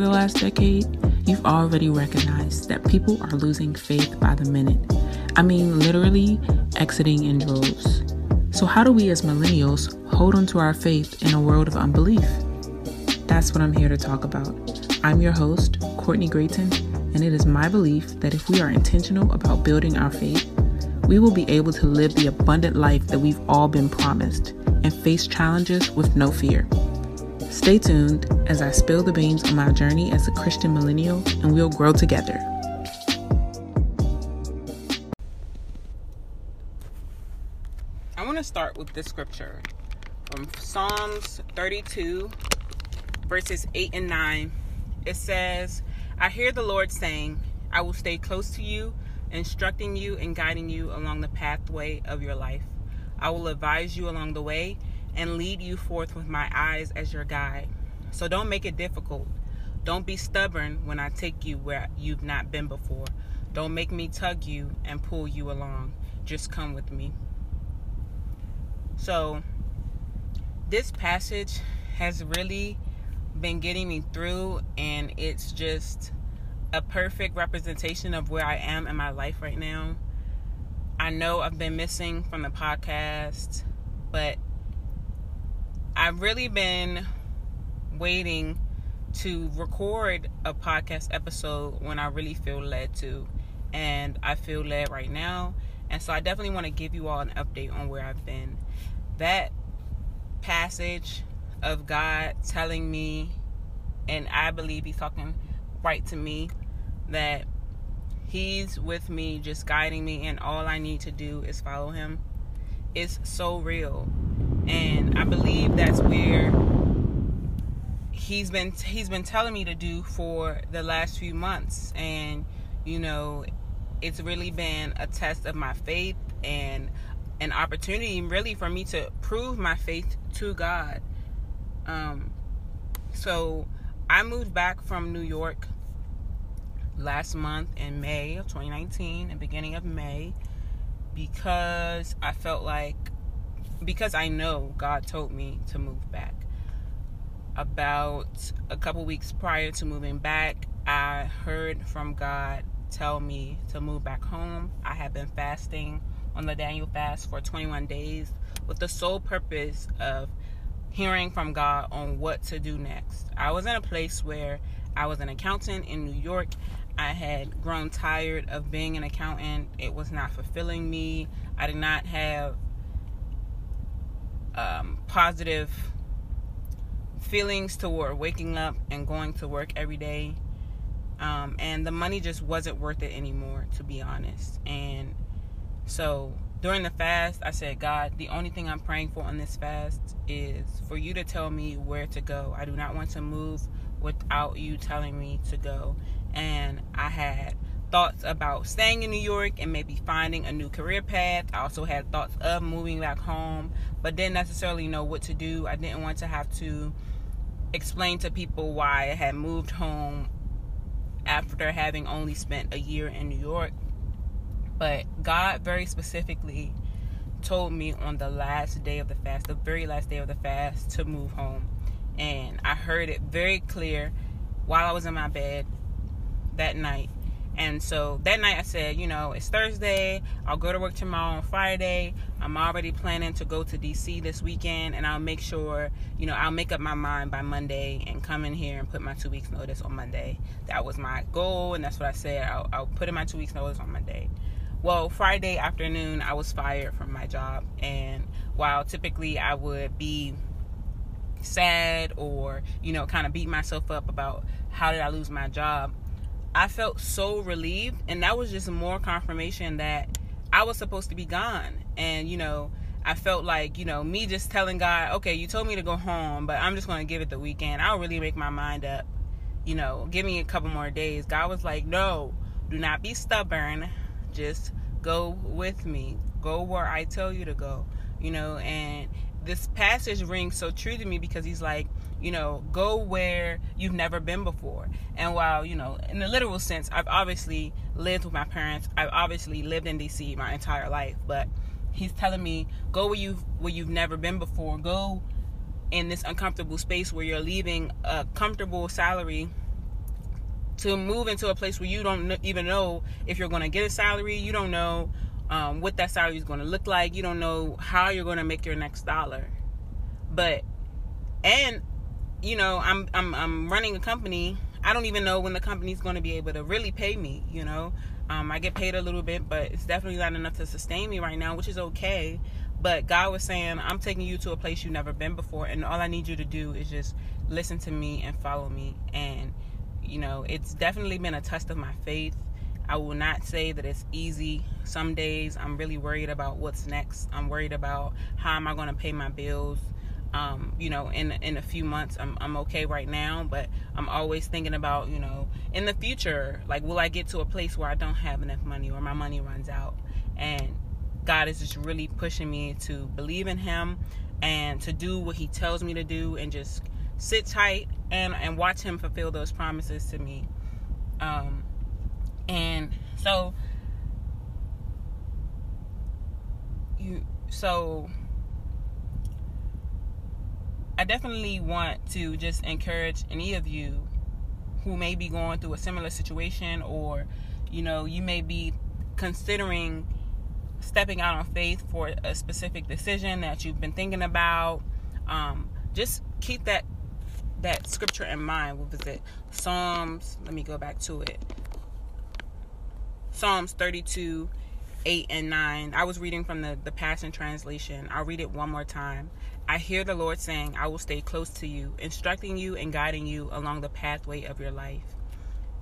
the last decade, you've already recognized that people are losing faith by the minute. I mean, literally exiting in droves. So, how do we as millennials hold onto our faith in a world of unbelief? That's what I'm here to talk about. I'm your host, Courtney Grayton, and it is my belief that if we are intentional about building our faith, we will be able to live the abundant life that we've all been promised and face challenges with no fear. Stay tuned as I spill the beans on my journey as a Christian millennial, and we'll grow together. I want to start with this scripture from Psalms 32, verses 8 and 9. It says, I hear the Lord saying, I will stay close to you, instructing you and guiding you along the pathway of your life. I will advise you along the way and lead you forth with my eyes as your guide. So don't make it difficult. Don't be stubborn when I take you where you've not been before. Don't make me tug you and pull you along. Just come with me. So, this passage has really been getting me through, and it's just a perfect representation of where I am in my life right now. I know I've been missing from the podcast, but I've really been waiting to record a podcast episode when I really feel led to. And I feel led right now. And so I definitely want to give you all an update on where I've been. That passage of God telling me, and I believe He's talking right to me, that He's with me, just guiding me, and all I need to do is follow Him. It's so real and I believe that's where he's been he's been telling me to do for the last few months. And you know it's really been a test of my faith and an opportunity really for me to prove my faith to God. Um so I moved back from New York last month in May of 2019 the beginning of May because I felt like because I know God told me to move back. About a couple weeks prior to moving back, I heard from God tell me to move back home. I have been fasting on the Daniel fast for 21 days with the sole purpose of hearing from God on what to do next. I was in a place where I was an accountant in New York. I had grown tired of being an accountant. It was not fulfilling me. I did not have um, positive feelings toward waking up and going to work every day. Um, and the money just wasn't worth it anymore, to be honest. And so during the fast, I said, God, the only thing I'm praying for on this fast is for you to tell me where to go. I do not want to move without you telling me to go. And I had thoughts about staying in New York and maybe finding a new career path. I also had thoughts of moving back home, but didn't necessarily know what to do. I didn't want to have to explain to people why I had moved home after having only spent a year in New York. But God very specifically told me on the last day of the fast, the very last day of the fast, to move home. And I heard it very clear while I was in my bed that night and so that night I said, you know, it's Thursday. I'll go to work tomorrow on Friday. I'm already planning to go to DC this weekend and I'll make sure, you know, I'll make up my mind by Monday and come in here and put my two weeks notice on Monday. That was my goal and that's what I said. I'll, I'll put in my two weeks notice on Monday. Well, Friday afternoon, I was fired from my job. And while typically I would be sad or, you know, kind of beat myself up about how did I lose my job, I felt so relieved, and that was just more confirmation that I was supposed to be gone. And you know, I felt like you know me just telling God, okay, you told me to go home, but I'm just going to give it the weekend. I'll really make my mind up. You know, give me a couple more days. God was like, no, do not be stubborn. Just go with me. Go where I tell you to go. You know, and this passage rings so true to me because he's like, you know, go where you've never been before. And while, you know, in the literal sense, I've obviously lived with my parents. I've obviously lived in DC my entire life, but he's telling me go where you've where you've never been before. Go in this uncomfortable space where you're leaving a comfortable salary to move into a place where you don't even know if you're going to get a salary. You don't know um, what that salary is going to look like. You don't know how you're going to make your next dollar. But and you know, I'm I'm I'm running a company. I don't even know when the company's going to be able to really pay me. You know, um, I get paid a little bit, but it's definitely not enough to sustain me right now, which is okay. But God was saying, I'm taking you to a place you've never been before, and all I need you to do is just listen to me and follow me. And, you know, it's definitely been a test of my faith. I will not say that it's easy. Some days I'm really worried about what's next. I'm worried about how am I going to pay my bills. Um, you know, in in a few months, I'm I'm okay right now, but I'm always thinking about, you know, in the future, like, will I get to a place where I don't have enough money or my money runs out? And God is just really pushing me to believe in Him and to do what He tells me to do and just sit tight and, and watch Him fulfill those promises to me. Um, and so, you, so I definitely want to just encourage any of you who may be going through a similar situation or you know you may be considering stepping out on faith for a specific decision that you've been thinking about. Um, just keep that that scripture in mind. What was it? Psalms. Let me go back to it. Psalms 32, 8 and 9. I was reading from the, the Passion Translation. I'll read it one more time. I hear the Lord saying, I will stay close to you, instructing you and guiding you along the pathway of your life.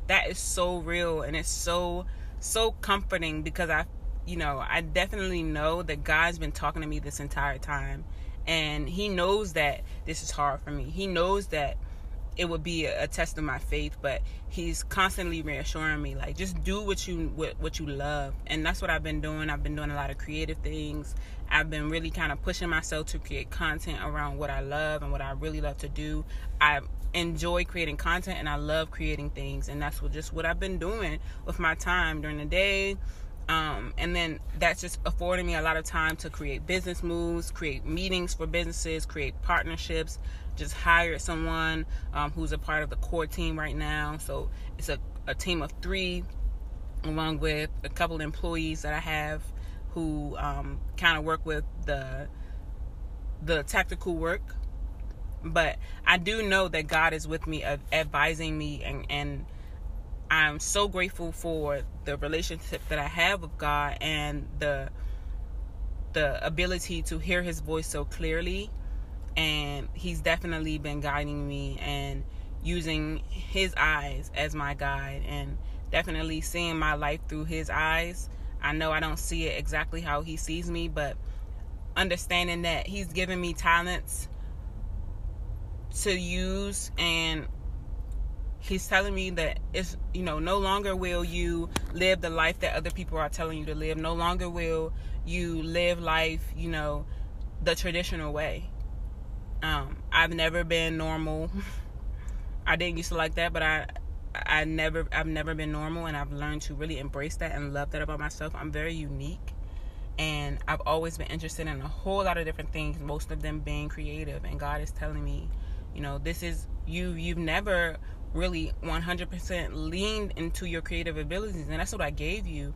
That is so real and it's so so comforting because I you know, I definitely know that God's been talking to me this entire time. And He knows that this is hard for me. He knows that it would be a, test of my faith, but He's constantly reassuring me, like, just do what you what, what you love. And that's what I've been doing. I've been doing a lot of creative things. I've been really kind of pushing myself to create content around what I love and what I really love to do. I enjoy creating content and I love creating things, and that's what just what I've been doing with my time during the day um, and then that's just affording me a lot of time to create business moves, create meetings for businesses, create partnerships, just hire someone um, who's a part of the core team right now. So it's a, a team of three, along with a couple employees that I have who um, kind of work with the the tactical work. But I do know that God is with me, advising me and, and I'm so grateful for the relationship that I have with God and the the ability to hear his voice so clearly and he's definitely been guiding me and using his eyes as my guide and definitely seeing my life through his eyes. I know I don't see it exactly how he sees me, but understanding that he's given me talents to use and he's telling me that it's you know no longer will you live the life that other people are telling you to live. No longer will you live life you know the traditional way. Um, i've never been normal. I didn't used to like that but i i never i've never been normal and i've learned to really embrace that and love that about myself. I'm very unique and i've always been interested in a whole lot of different things most of them being creative and god is telling me you know this is you you've never really 100% leaned into your creative abilities and that's what I gave you.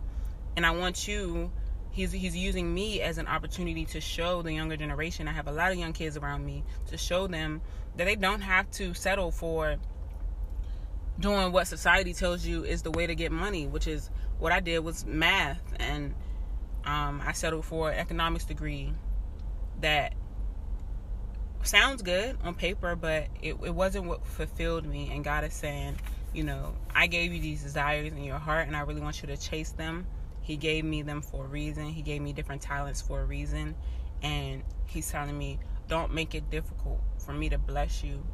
And I want you he's he's using me as an opportunity to show the younger generation I have a lot of young kids around me to show them that they don't have to settle for doing what society tells you is the way to get money which is what I did was math. And um, I settled for an economics degree that sounds good on paper, but it, it wasn't what fulfilled me. And God is saying, you know, I gave you these desires in your heart, and I really want you to chase them. He gave me them for a reason. He gave me different talents for a reason. And He's telling me, don't make it difficult for me to bless you.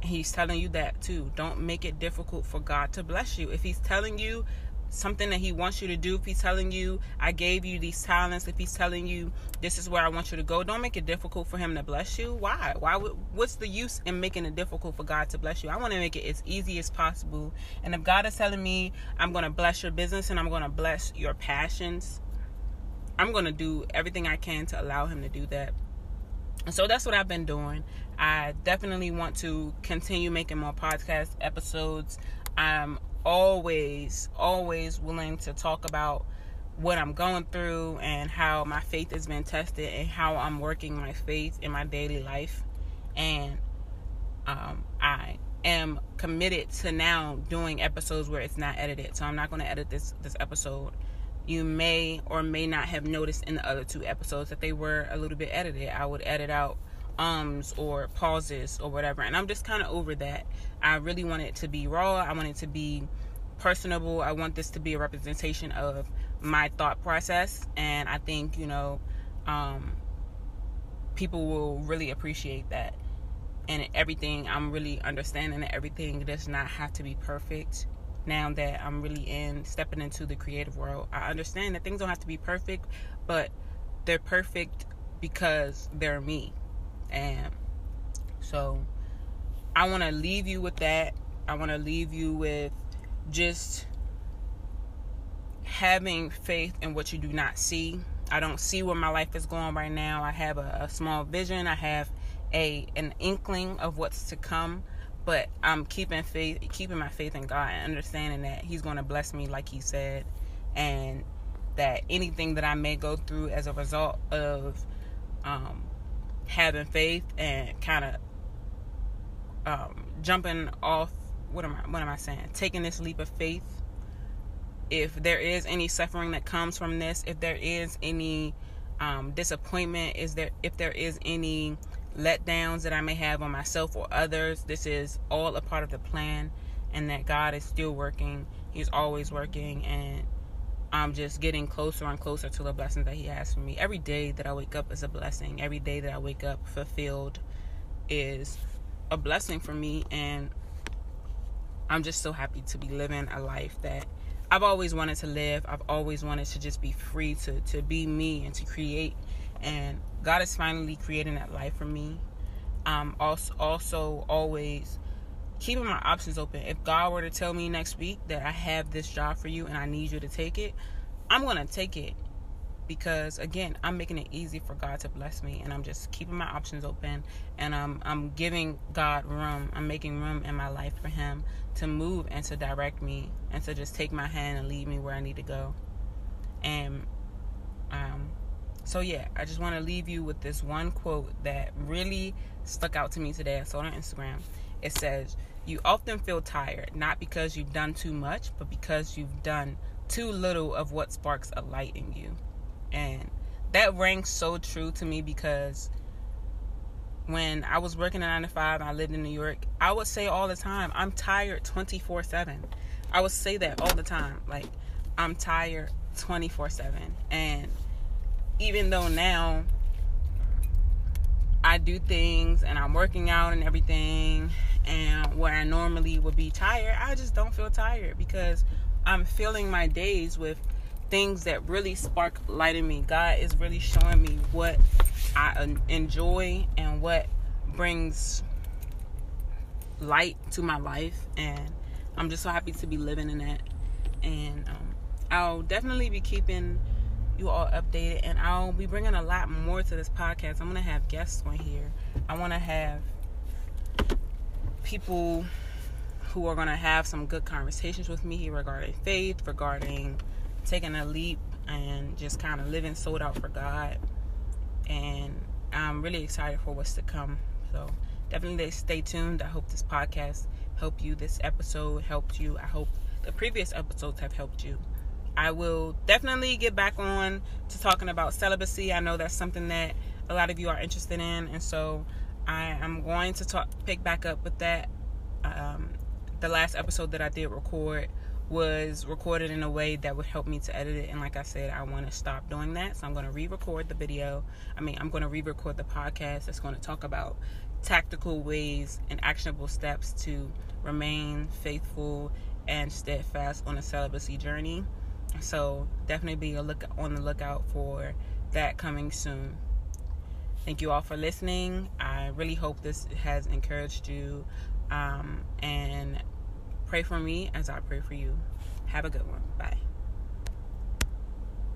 He's telling you that too. Don't make it difficult for God to bless you. If He's telling you something that he wants you to do. If he's telling you i gave you these talents if he's telling you this is where i want you to go don't make it difficult for him to bless you. Why? Why what's the use in making it difficult for god to bless you? I want to make it as easy as possible. And if god is telling me i'm going to bless your business and i'm going to bless your passions i'm going to do everything i can to allow him to do that. And so that's what I've been doing. I definitely want to continue making more podcast episodes. I'm always, always willing to talk about what I'm going through and how my faith has been tested and how I'm working my faith in my daily life. And um, I am committed to now doing episodes where it's not edited. So I'm not going to edit this this episode. You may or may not have noticed in the other two episodes that they were a little bit edited. I would edit out ums or pauses or whatever. And I'm just kind of over that. I really want it to be raw. I want it to be personable. I want this to be a representation of my thought process. And I think, you know, um, people will really appreciate that. And everything, I'm really understanding that everything does not have to be perfect. Now that I'm really in stepping into the creative world, I understand that things don't have to be perfect, but they're perfect because they're me and so I want to leave you with that. I want to leave you with just having faith in what you do not see. I don't see where my life is going right now. I have a, a small vision. I have a an inkling of what's to come, but I'm keeping faith, keeping my faith in God and understanding that He's going to bless me, like He said, and that anything that I may go through as a result of um, having faith and kind of um, jumping off. What am I? What am I saying? Taking this leap of faith. If there is any suffering that comes from this, if there is any um, disappointment, is there if there is any letdowns that I may have on myself or others, this is all a part of the plan, and that God is still working. He's always working, and I'm just getting closer and closer to the blessings that He has for me. Every day that I wake up is a blessing. Every day that I wake up fulfilled is a blessing for me. And I'm just so happy to be living a life that I've always wanted to live. I've always wanted to just be free to, to be me and to create. And God is finally creating that life for me. Um, also, also always keeping my options open. If God were to tell me next week that I have this job for you and I need you to take it, I'm going to take it because again, I'm making it easy for God to bless me and I'm just keeping my options open and I'm I'm giving God room. I'm making room in my life for him to move and to direct me and to just take my hand and lead me where I need to go. And um so yeah, I just want to leave you with this one quote that really stuck out to me today. I saw it on Instagram. It says, You often feel tired, not because you've done too much, but because you've done too little of what sparks a light in you. And that rang so true to me because when I was working at 9 to 5 I lived in New York, I would say all the time, I'm tired 24 7. I would say that all the time. Like, I'm tired 24 7. And even though now I do things and I'm working out and everything, and where I normally would be tired, I just don't feel tired because I'm filling my days with things that really spark light in me. God is really showing me what I enjoy and what brings light to my life, and I'm just so happy to be living in that. And um, I'll definitely be keeping you all updated, and I'll be bringing a lot more to this podcast. I'm gonna have guests on here. I want to have people who are gonna have some good conversations with me regarding faith, regarding taking a leap, and just kind of living sold out for God. And I'm really excited for what's to come. So definitely stay tuned. I hope this podcast helped you. This episode helped you. I hope the previous episodes have helped you. I will definitely get back on to talking about celibacy. I know that's something that a lot of you are interested in, and so I am going to talk pick back up with that. Um, the last episode that I did record was recorded in a way that would help me to edit it, and like I said, I want to stop doing that, so I'm going to re-record the video. I mean, I'm going to re-record the podcast that's going to talk about tactical ways and actionable steps to remain faithful and steadfast on a celibacy journey. So definitely be a look on the lookout for that coming soon. Thank you all for listening. I really hope this has encouraged you. Um, and pray for me as I pray for you. Have a good one. Bye.